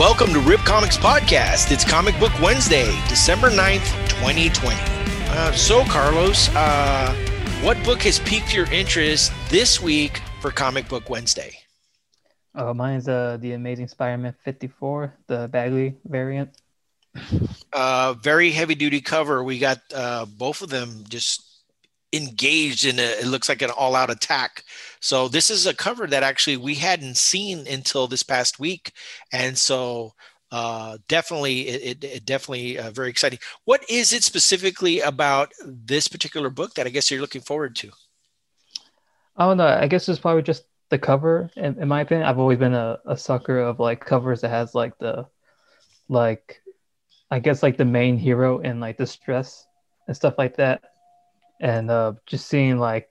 Welcome to Rip Comics Podcast. It's Comic Book Wednesday, December 9th, 2020. Uh, so, Carlos, uh, what book has piqued your interest this week for Comic Book Wednesday? Uh, mine's uh, The Amazing Spider Man 54, the Bagley variant. Uh, very heavy duty cover. We got uh, both of them just engaged in a, it looks like an all out attack. So this is a cover that actually we hadn't seen until this past week. And so uh, definitely, it, it, it definitely uh, very exciting. What is it specifically about this particular book that I guess you're looking forward to? Oh no, I guess it's probably just the cover. In, in my opinion, I've always been a, a sucker of like covers that has like the, like, I guess like the main hero in like distress and stuff like that and uh, just seeing like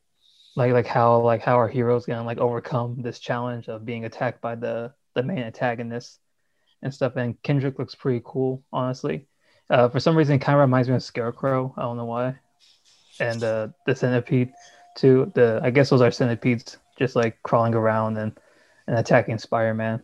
like like how like how our heroes gonna like overcome this challenge of being attacked by the the main antagonist and stuff. And Kindred looks pretty cool, honestly. Uh, for some reason, it kind of reminds me of Scarecrow. I don't know why. And uh, the centipede too. The I guess those are centipedes just like crawling around and and attacking Spider-Man.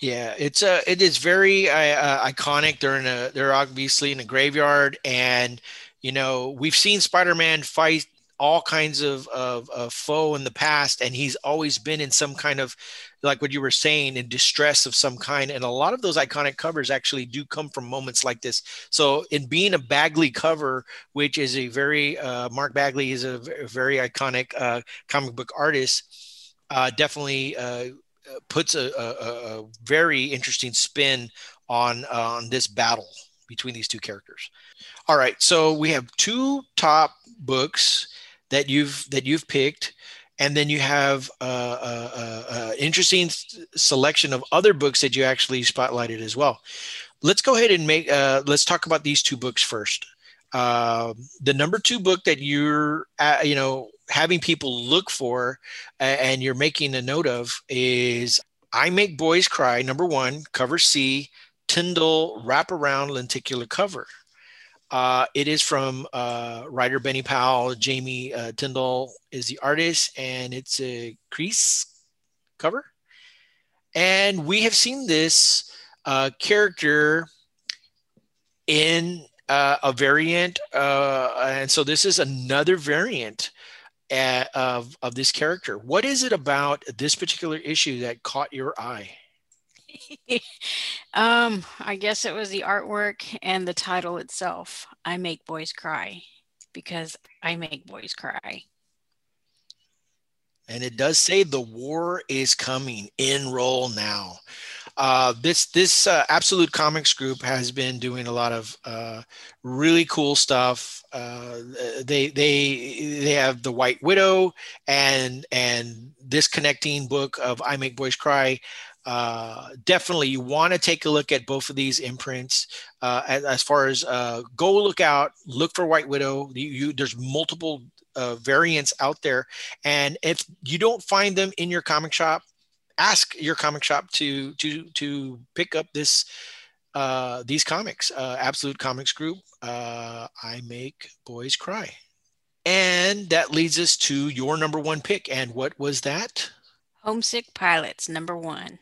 Yeah, it's uh, it is very uh, uh, iconic. They're in a they're obviously in a graveyard, and you know, we've seen Spider-Man fight all kinds of, of, of, foe in the past, and he's always been in some kind of, like what you were saying, in distress of some kind. And a lot of those iconic covers actually do come from moments like this. So, in being a Bagley cover, which is a very uh, Mark Bagley is a very iconic uh, comic book artist, uh, definitely uh, puts a, a, a, very interesting spin on on this battle between these two characters. All right, so we have two top books that you've that you've picked, and then you have a, a, a interesting selection of other books that you actually spotlighted as well. Let's go ahead and make. Uh, let's talk about these two books first. Uh, the number two book that you're, uh, you know, having people look for, and you're making a note of is "I Make Boys Cry." Number one, cover C, Tyndall wraparound lenticular cover. Uh, it is from uh, writer Benny Powell. Jamie uh, Tyndall is the artist, and it's a crease cover. And we have seen this uh, character in uh, a variant, uh, and so this is another variant of of this character. What is it about this particular issue that caught your eye? um, I guess it was the artwork and the title itself. I make boys cry because I make boys cry. And it does say the war is coming. Enroll now. Uh, this this uh, Absolute Comics group has been doing a lot of uh, really cool stuff. Uh, they they they have the White Widow and and this connecting book of I Make Boys Cry uh, definitely you want to take a look at both of these imprints uh, as, as, far as uh, go look out look for white widow. You, you there's multiple uh, variants out there and if you don't find them in your comic shop ask your comic shop to to to pick up this uh, these comics uh, absolute comics group i make boys cry. And that leads us to your number one pick and what was that? Homesick pilots number one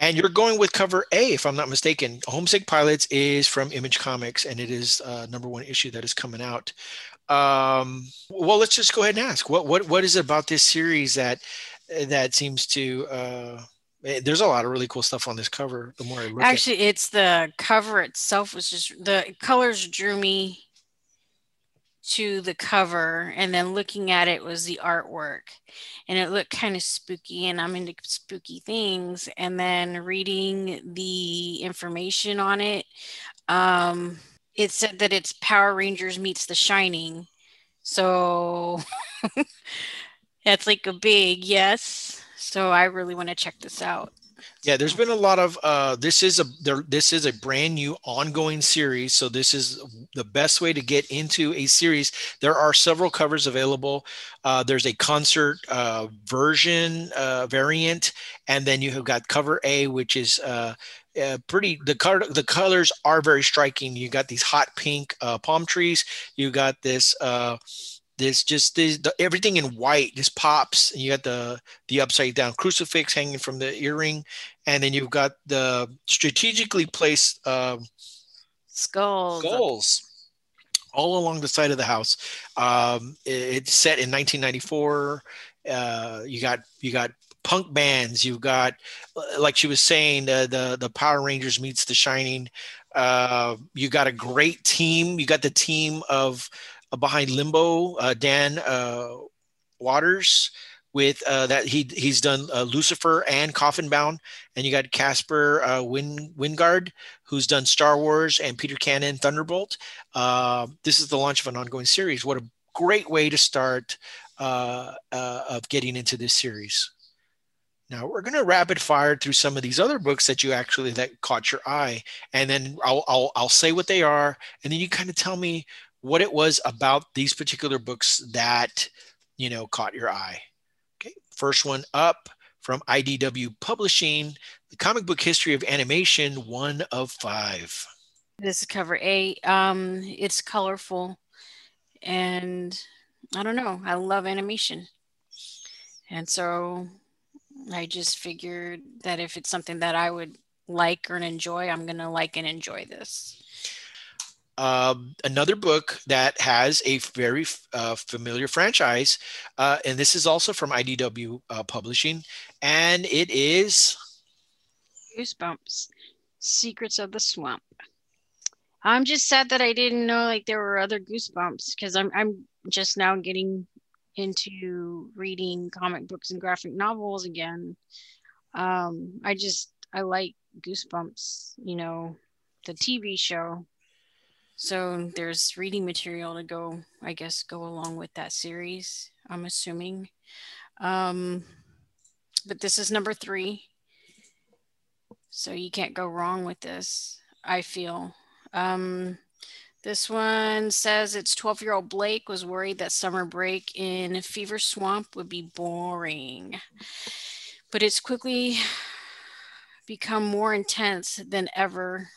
and you're going with cover A, if I'm not mistaken. Homesick Pilots is from Image Comics, and it is uh, number one issue that is coming out. Um, well, let's just go ahead and ask what what what is it about this series that that seems to uh, eh, there's a lot of really cool stuff on this cover. The more I look, actually, it's the cover itself was just the colors drew me to the cover and then looking at it was the artwork. And it looked kind of spooky and i'm into spooky things. And then reading the information on it um, it said that it's power rangers meets the shining. So that's like a big yes. So i really want to check this out yeah, there's been a lot of uh, this is a there, this is a brand new ongoing series, so this is the best way to get into a series. There are several covers available. Uh, there's a concert uh, version uh, variant, and then you have got cover A, which is uh, uh, pretty. The color the colors are very striking. You got these hot pink palm trees. You got this this just the, everything in white just pops and you got the the upside down crucifix hanging from the earring and then you've got the strategically placed uh, skulls. skulls all along the side of the house. Um, it, it's set in 1994 uh, you got you got punk bands you've got like she was saying uh, the the power rangers meets the shining. Uh, you got a great team you got the team of uh, behind limbo uh, dan uh, watters with uh, that he he's done uh, Lucifer and Coffin Bound, and you got Caspar uh, Win, Wijngaard who's done Star Wars and Peter Cannon Thunderbolt. Uh, this is the launch of an ongoing series. What a great way to start uh, uh, of getting into this series. Now we're going to rapid fire through some of these other books that you actually that caught your eye, and then I'll I'll, I'll say what they are, and then you kind of tell me what it was about these particular books that you know caught your eye. Okay, first one up from IDW Publishing, the comic book history of animation, one of five. This is cover eight. Um, it's colorful, and I don't know. I love animation, and so I just figured that if it's something that I would like or enjoy, I'm gonna like and enjoy this. Um, another book that has a very uh, familiar franchise, uh, and this is also from IDW uh, Publishing, and it is Goosebumps: Secrets of the Swamp. I'm just sad that I didn't know like there were other Goosebumps because I'm I'm just now getting into reading comic books and graphic novels again. Um, I just I like Goosebumps, you know, the TV show so there's reading material to go, I guess, go along with that series, I'm assuming. Um, but this is number three. So you can't go wrong with this, I feel. Um, this one says it's 12 year old Blake was worried that summer break in Fever Swamp would be boring. But it's quickly become more intense than ever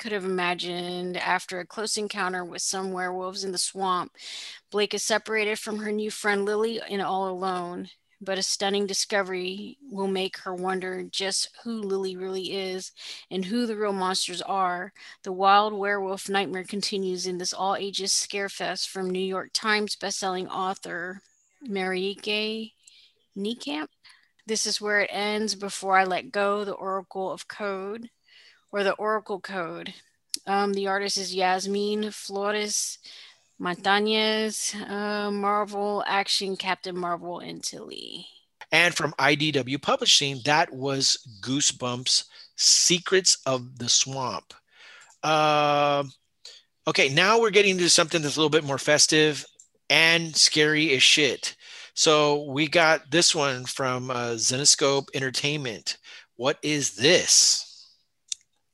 could have imagined after a close encounter with some werewolves in the swamp. Blake is separated from her new friend Lily and all alone, but a stunning discovery will make her wonder just who Lily really is and who the real monsters are. The wild werewolf nightmare continues in this all ages scarefest from New York Times bestselling author Marieke Nijkamp. This is where it ends before I let go, the Oracle of Code or the Oracle Code. Um, the artist is Yasmin Flores Montañez, uh, Marvel Action Captain Marvel and Tilly. And from IDW Publishing, that was Goosebumps Secrets of the Swamp. Uh, okay, now we're getting to something that's a little bit more festive and scary as shit. So we got this one from uh, Zenescope Entertainment. What is this?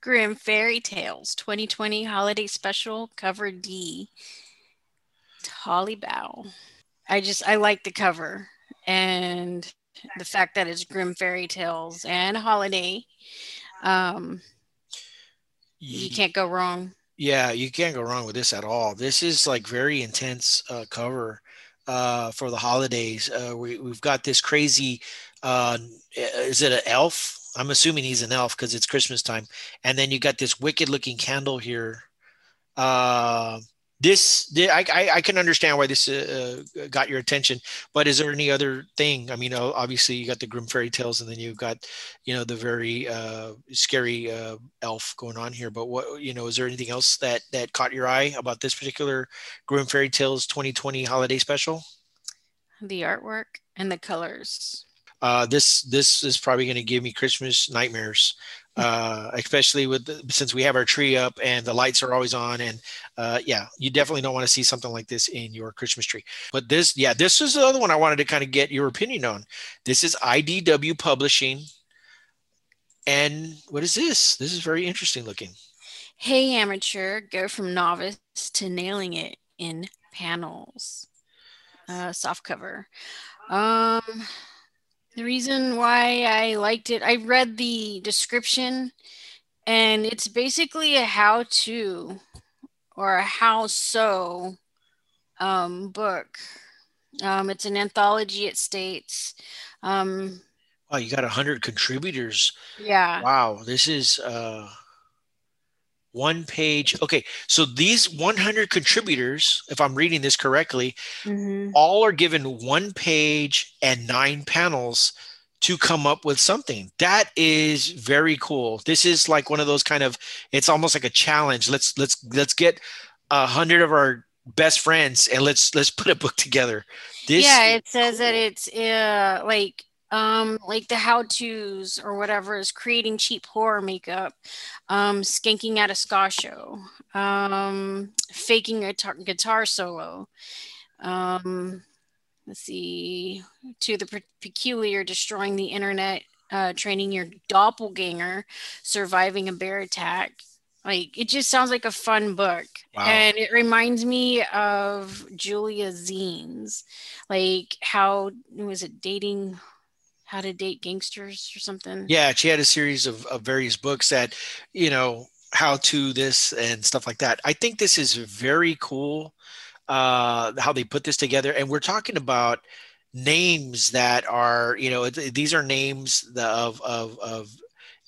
Grimm Fairy Tales 2020 Holiday Special Cover D. Holly Bow. I just I like the cover and the fact that it's Grimm Fairy Tales and holiday. Um, you can't go wrong. Yeah, you can't go wrong with this at all. This is like very intense uh, cover uh, for the holidays. Uh, we, we've got this crazy. Uh, is it an elf? I'm assuming he's an elf because it's Christmas time. And then you got this wicked looking candle here. Uh, this, I, I, I can understand why this uh, uh, got your attention, but is there any other thing? I mean, obviously you got the Grimm fairy tales, and then you've got, you know, the very uh, scary uh, elf going on here. But what, you know, is there anything else that that caught your eye about this particular Grimm fairy tales 2020 holiday special? The artwork and the colors uh, this this is probably going to give me Christmas nightmares, uh, especially with the, since we have our tree up and the lights are always on. And uh, yeah, you definitely don't want to see something like this in your Christmas tree. But this, yeah, this is the other one I wanted to kind of get your opinion on. This is IDW Publishing, and what is this? This is very interesting looking. Hey, amateur, go from novice to nailing it in panels. Uh, soft cover. Um, the reason why I liked it, I read the description and it's basically a how to or a how so um, book. Um, it's an anthology, it states. Um, wow, you got 100 contributors. Yeah. Wow, this is uh, one page. Okay, so these 100 contributors, if I'm reading this correctly, mm-hmm. all are given one page and nine panels to come up with something. That is very cool. This is like one of those kind of it's almost like a challenge. Let's let's let's get a hundred of our best friends and let's let's put a book together. This yeah, it says that it's uh, like um like the how to's or whatever is creating cheap horror makeup um skanking at a ska show um faking a tar- guitar solo um let's see to the peculiar destroying the internet uh training your doppelganger surviving a bear attack like it just sounds like a fun book. Wow. And it reminds me of Julia Zines. Like how was it dating how to date gangsters or something? Yeah, she had a series of, of various books that, you know, how to this and stuff like that. I think this is very cool uh how they put this together and we're talking about names that are you know these are names of of of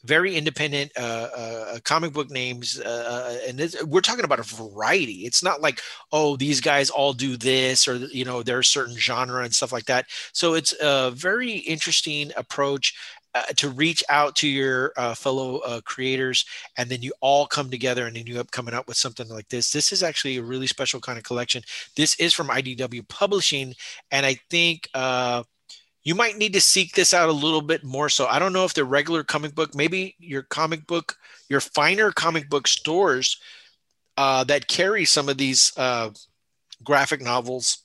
very independent uh, uh, comic book names, uh, uh and this, we're talking about a variety. It's not like oh these guys all do this or you know there's certain genre and stuff like that. So it's a very interesting approach. Uh, to reach out to your uh, fellow creators and then you all come together and then you end up coming up with something like this this is actually a really special kind of collection this is from idw publishing and i think you might need to seek this out a little bit more. So I don't know if the regular comic book, maybe your comic book, your finer comic book stores uh, that carry some of these uh, graphic novels,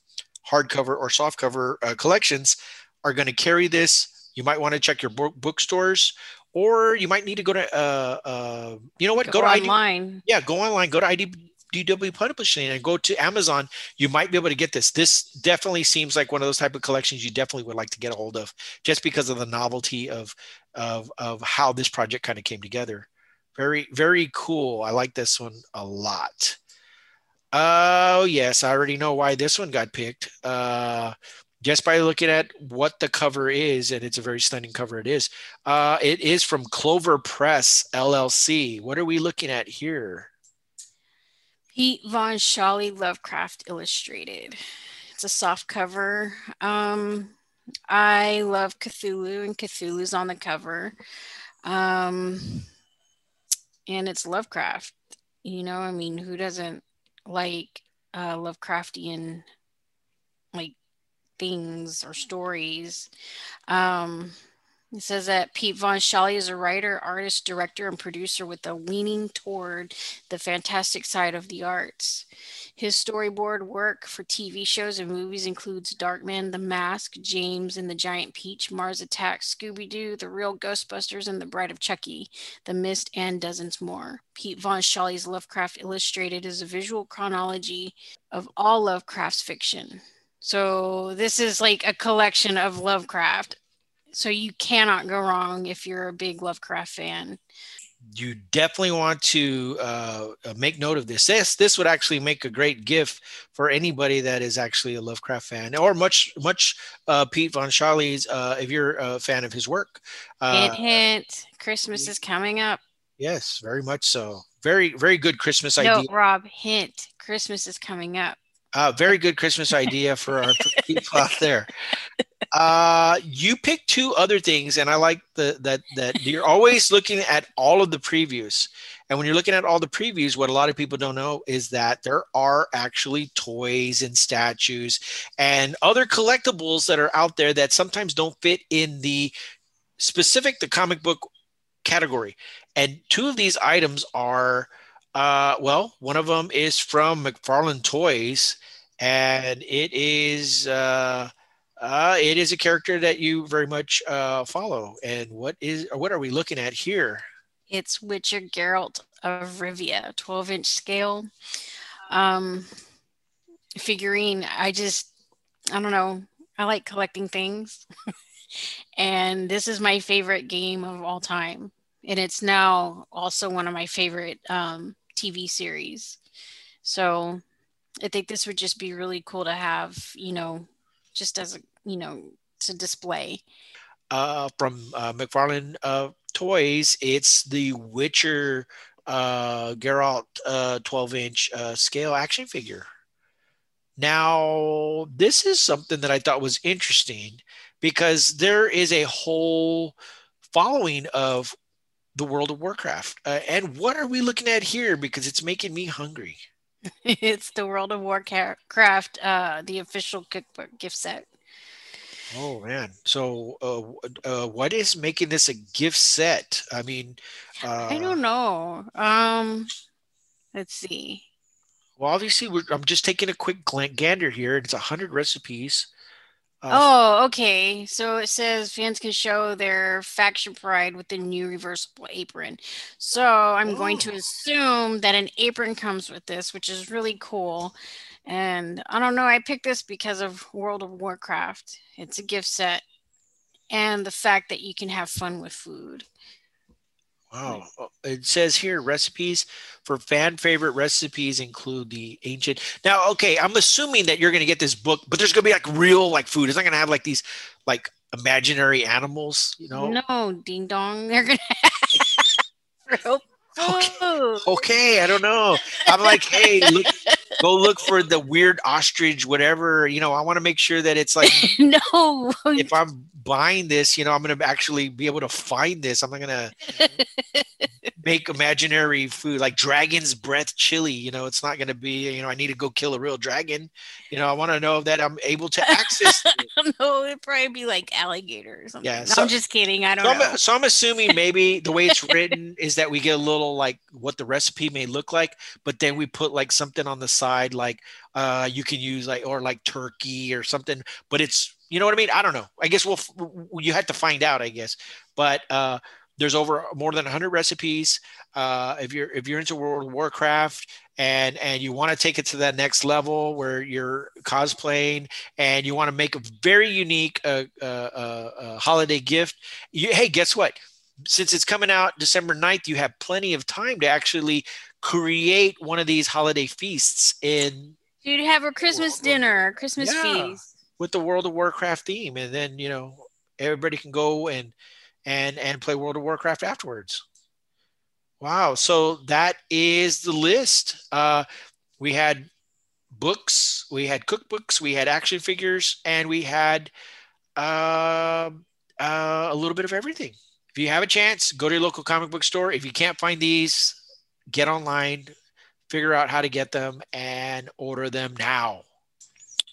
hardcover or softcover uh, collections are going to carry this. You might want to check your book bookstores, or you might need to go to, uh, uh, you know what, go, go to online. ID, yeah, go online, go to ID, DW Publishing and go to Amazon, you might be able to get this. This definitely seems like one of those type of collections you definitely would like to get a hold of, just because of the novelty of of of how this project kind of came together. Very very cool. I like this one a lot. Oh yes, I already know why this one got picked. Uh, just by looking at what the cover is, and it's a very stunning cover. It is. Uh, it is from Clover Press LLC. What are we looking at here? Pete Von Sholly Lovecraft Illustrated. It's a soft cover. Um, I love Cthulhu, and Cthulhu's on the cover. Um, and it's Lovecraft. You know, I mean, who doesn't like uh, Lovecraftian like things or stories? Um, it says that Pete Von Sholly is a writer, artist, director, and producer with a leaning toward the fantastic side of the arts. His storyboard work for TV shows and movies includes Darkman, The Mask, James and the Giant Peach, Mars Attacks, Scooby Doo, The Real Ghostbusters, and The Bride of Chucky, The Mist, and dozens more. Pete Von Sholly's Lovecraft Illustrated is a visual chronology of all Lovecraft's fiction. So this is like a collection of Lovecraft so you cannot go wrong if you're a big Lovecraft fan. You definitely want to uh, uh, make note of this. This this would actually make a great gift for anybody that is actually a Lovecraft fan, or much much uh, Pete Von Sholly's. Uh, if you're a fan of his work, uh, hint hint, Christmas is coming up. Yes, very much so. Very very good Christmas idea. no, idea. Rob, hint, Christmas is coming up. Uh, very good Christmas idea for our people out there. Uh, you picked two other things, and I like the that that you're always looking at all of the previews. And when you're looking at all the previews, what a lot of people don't know is that there are actually toys and statues and other collectibles that are out there that sometimes don't fit in the specific the comic book category. And two of these items are uh, well, one of them is from McFarlane Toys, and it is uh, uh, it is a character that you very much uh, follow. And what is what are we looking at here? It's Witcher Geralt of Rivia, 12 inch scale um, figurine. I just I don't know. I like collecting things. and this is my favorite game of all time. And it's now also one of my favorite um, TV series. So I think this would just be really cool to have, you know, just as a, you know, to display. Uh, from uh, McFarlane uh, Toys, it's the Witcher uh, Geralt uh, 12 inch uh, scale action figure. Now, this is something that I thought was interesting because there is a whole following of the World of Warcraft. Uh, and what are we looking at here? Because it's making me hungry. it's the World of Warcraft, uh, the official cookbook gift set. Oh man! So, uh, uh, what is making this a gift set? I mean, uh, I don't know. Um, let's see. Well, obviously, I'm just taking a quick gander here. It's a hundred recipes. Uh, oh, okay. So it says fans can show their faction pride with the new reversible apron. So I'm oh. going to oh. assume that an apron comes with this, which is really cool. And I don't know, I picked this because of World of Warcraft. It's a gift set and the fact that you can have fun with food. Wow. Uh, it says here recipes for fan favorite recipes include the ancient. Now, okay, I'm assuming that you're going to get this book, but there's going to be like real like food. It's not going to have like these like imaginary animals, you know? No, ding dong. They're going to have real Okay. okay, I don't know. I'm like, hey, look, go look for the weird ostrich, whatever. You know, I want to make sure that it's like, no. If I'm buying this, you know, I'm going to actually be able to find this. I'm not going to make imaginary food like dragon's breath chili. You know, it's not going to be, you know, I need to go kill a real dragon. You know, I want to know that I'm able to access. no, it'd probably be like alligator or something. Yeah, no, so, I'm just kidding. I don't so know. I'm, so I'm assuming maybe the way it's written is that we get a little like what the recipe may look like, but then we put like something on the side, like uh, you can use like or like turkey or something, but it's you know what I mean? I don't know. I guess we'll you had to find out, I guess. But uh, there's over more than 100 recipes. Uh, if you're if you're into World of Warcraft and and you want to take it to that next level where you're cosplaying and you want to make a very unique uh, uh, uh, uh holiday gift, you, hey, guess what? Since it's coming out December 9th, you have plenty of time to actually create one of these holiday feasts in. You'd have a Christmas dinner, Christmas yeah. feast with the World of Warcraft theme, and then you know everybody can go and and and play World of Warcraft afterwards. Wow! So that is the list. Uh, we had books, we had cookbooks, we had action figures, and we had uh, uh, a little bit of everything. If you have a chance, go to your local comic book store. If you can't find these, get online, figure out how to get them, and order them now.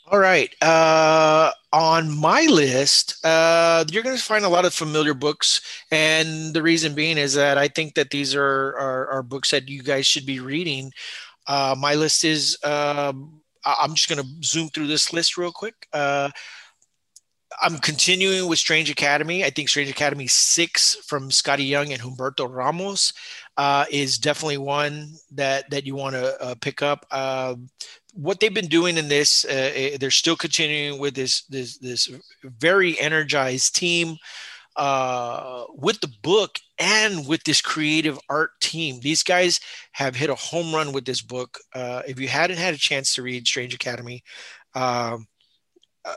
All right. Uh, on my list, uh, you're going to find a lot of familiar books, and the reason being is that I think that these are are, are books that you guys should be reading. Uh, my list is. Um, I'm just going to zoom through this list real quick. Uh, I'm continuing with Strange Academy. I think Strange Academy six from Skottie Young and Humberto Ramos uh, is definitely one that that you want to uh, pick up. Uh, what they've been doing in this, uh, eh, they're still continuing with this this this very energized team uh, with the book and with this creative art team. These guys have hit a home run with this book. Uh, if you hadn't had a chance to read Strange Academy, um, uh,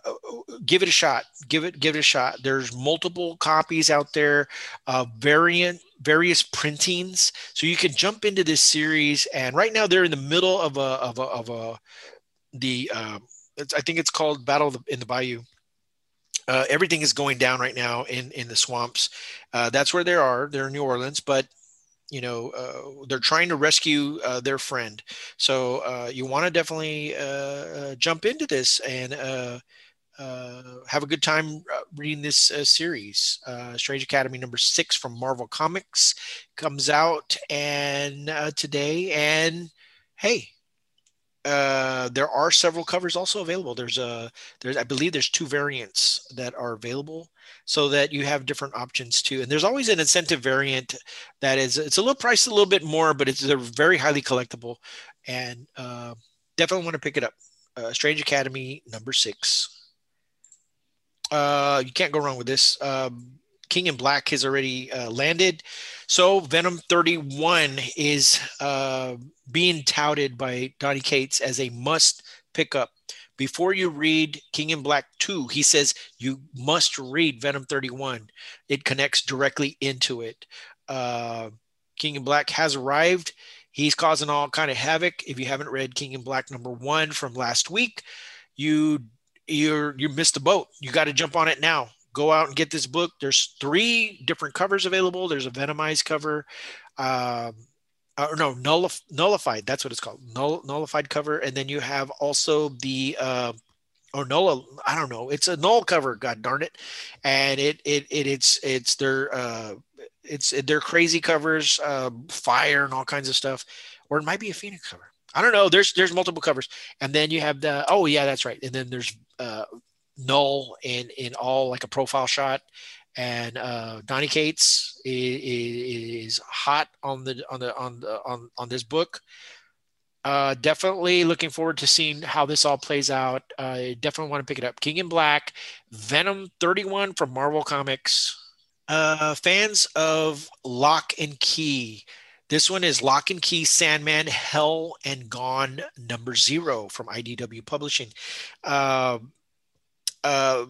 give it a shot. Give it give it a shot. There's multiple copies out there, uh, variant various printings, so you can jump into this series. And right now they're in the middle of a of a of a the uh, I think it's called Battle in the Bayou. Uh, everything is going down right now in in the swamps. Uh, that's where they are. They're in New Orleans, but you know uh, they're trying to rescue uh, their friend so uh, you want to definitely uh, uh, jump into this and uh, have a good time reading this series strange academy number six from marvel comics comes out and today and hey uh, there are several covers also available. There's a there's I believe there's two variants that are available so that you have different options too. And there's always an incentive variant that is it's a little priced a little bit more, but it's a very highly collectible and uh, definitely want to pick it up. Uh, Strange Academy number six. Uh, you can't go wrong with this. Um, King in Black has already uh, landed. So Venom 31 is uh, being touted by Donny Cates as a must pick up. Before you read King in Black 2, he says you must read Venom 31. It connects directly into it. Uh, King in Black has arrived. He's causing all kind of havoc. If you haven't read King in Black number one from last week, you you're you missed the boat. You got to jump on it now go out and get this book. There's three different covers available. There's a Venomized cover, um, or no, nullif- nullified. That's what it's called, Null- nullified cover. And then you have also the uh, or null. I don't know. It's a null cover. God darn it! And it it, it it's it's their uh, it's their crazy covers, uh, fire and all kinds of stuff, or it might be a Phoenix cover. I don't know. There's there's multiple covers, and then you have the oh yeah, that's right. And then there's uh, null in in all like a profile shot and uh, Donny Cates is, is, hot on the on the on the on on this book. Uh, definitely looking forward to seeing how this all plays out. I definitely want to pick it up. King in Black, Venom 31 from Marvel Comics. Uh, fans of Locke and Key. This one is Locke and Key Sandman Hell and Gone number zero from IDW Publishing. Uh, uh,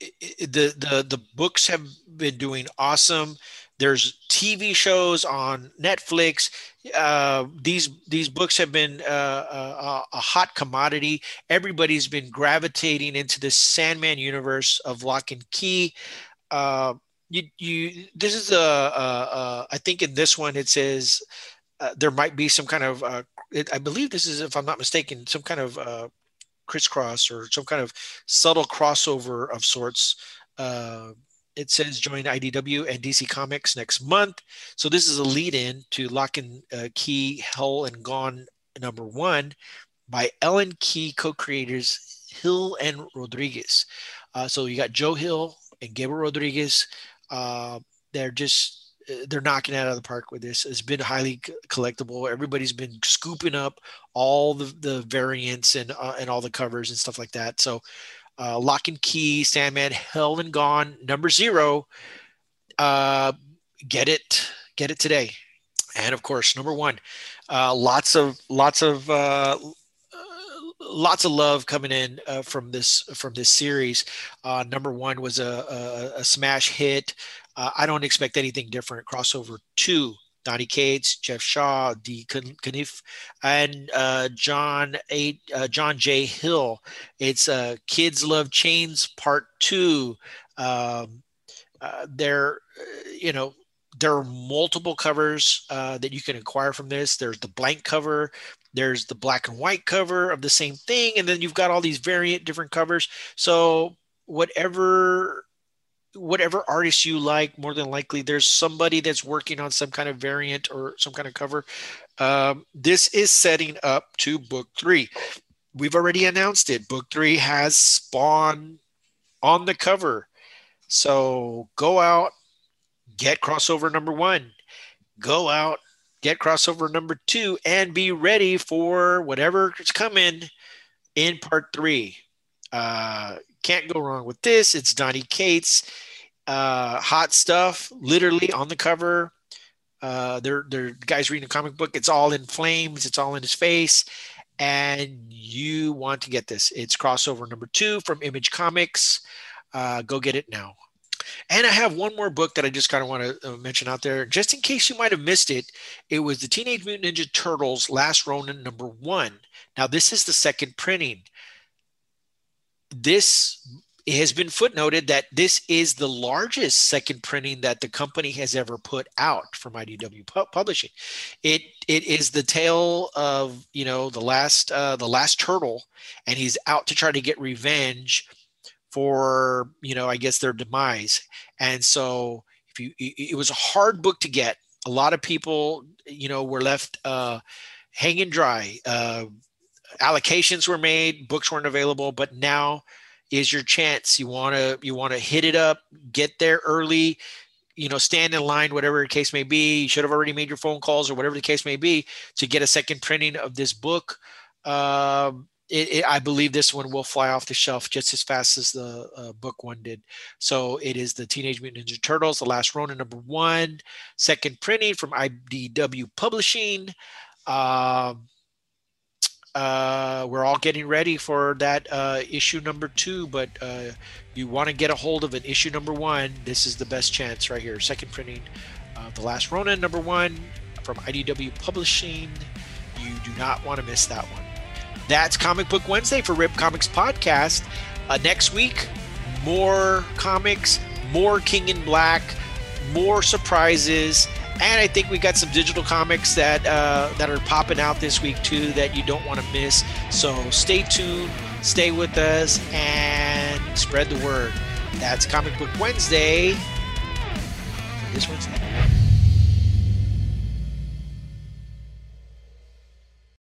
the the the books have been doing awesome. There's TV shows on Netflix. Uh, these these books have been uh, a, a, hot commodity. Everybody's been gravitating into this Sandman universe of Locke and Key. Uh, you you this is a, a, a I think in this one it says uh, there might be some kind of uh, it, I believe this is if I'm not mistaken some kind of uh, crisscross or some kind of subtle crossover of sorts. Uh, it says join IDW and DC Comics next month. So this is a lead in to Locke and uh, Key Hell and Gone number one by Ellen Key co-creators Hill and Rodriguez. Uh, so you got Joe Hill and Gabriel Rodriguez. Uh, they're just they're knocking it out of the park with this. It's been highly collectible. Everybody's been scooping up all the, the variants and uh, and all the covers and stuff like that. So, uh, Locke and Key, Sandman, Hell and Gone, number zero. Uh, get it, get it today. And of course, number one, uh, lots of lots of uh, lots of love coming in uh, from this from this series. Uh, number one was a, a, a smash hit. Uh, I don't expect anything different. Crossover two, Donny Cates, Geoff Shaw, Dee Cunniffe, and uh, John A. Uh, John J. Hill. It's uh, Kids Love Chains Part Two. Um, uh, you know, there are multiple covers uh, that you can acquire from this. There's the blank cover, there's the black and white cover of the same thing, and then you've got all these variant different covers. So whatever whatever artist you like, more than likely there's somebody that's working on some kind of variant or some kind of cover. Um, this is setting up to book three. We've already announced it. Book three has Spawn on the cover. So go out, get crossover number one. Go out, get crossover number two, and be ready for whatever is coming in part three. Uh, can't go wrong with this. It's Donny Cates, uh, hot stuff, literally on the cover. Uh, they're they're guys reading a comic book. It's all in flames. It's all in his face, and you want to get this. It's crossover number two from Image Comics. Uh, go get it now. And I have one more book that I just kind of want to uh, mention out there, just in case you might have missed it. It was the Teenage Mutant Ninja Turtles Last Ronin number one. Now, this is the second printing this has been footnoted that this is the largest second printing that the company has ever put out from IDW Publishing. It it is the tale of you know the last uh, the last turtle, and he's out to try to get revenge for you know I guess their demise. And so if you it was a hard book to get. A lot of people you know were left uh, hanging dry. Uh, allocations were made, books weren't available, but now is your chance. You want to you want to hit it up, get there early, you know, stand in line, whatever the case may be. You should have already made your phone calls or whatever the case may be to get a second printing of this book. Um, it, it, I believe this one will fly off the shelf just as fast as the uh, book one did. So it is the Teenage Mutant Ninja Turtles, The Last Ronin, number one, second printing from IDW Publishing. Um, uh, we're all getting ready for that uh, issue number two, but uh, you want to get a hold of an issue number one. This is the best chance right here. Second printing, The Last Ronin, number one from IDW Publishing. You do not want to miss that one. That's Comic Book Wednesday for Rip Comics Podcast. Uh, next week, more comics, more King in Black, more surprises, and I think we got some digital comics that uh, that are popping out this week too that you don't want to miss. So stay tuned, stay with us, and spread the word. That's Comic Book Wednesday. This Wednesday.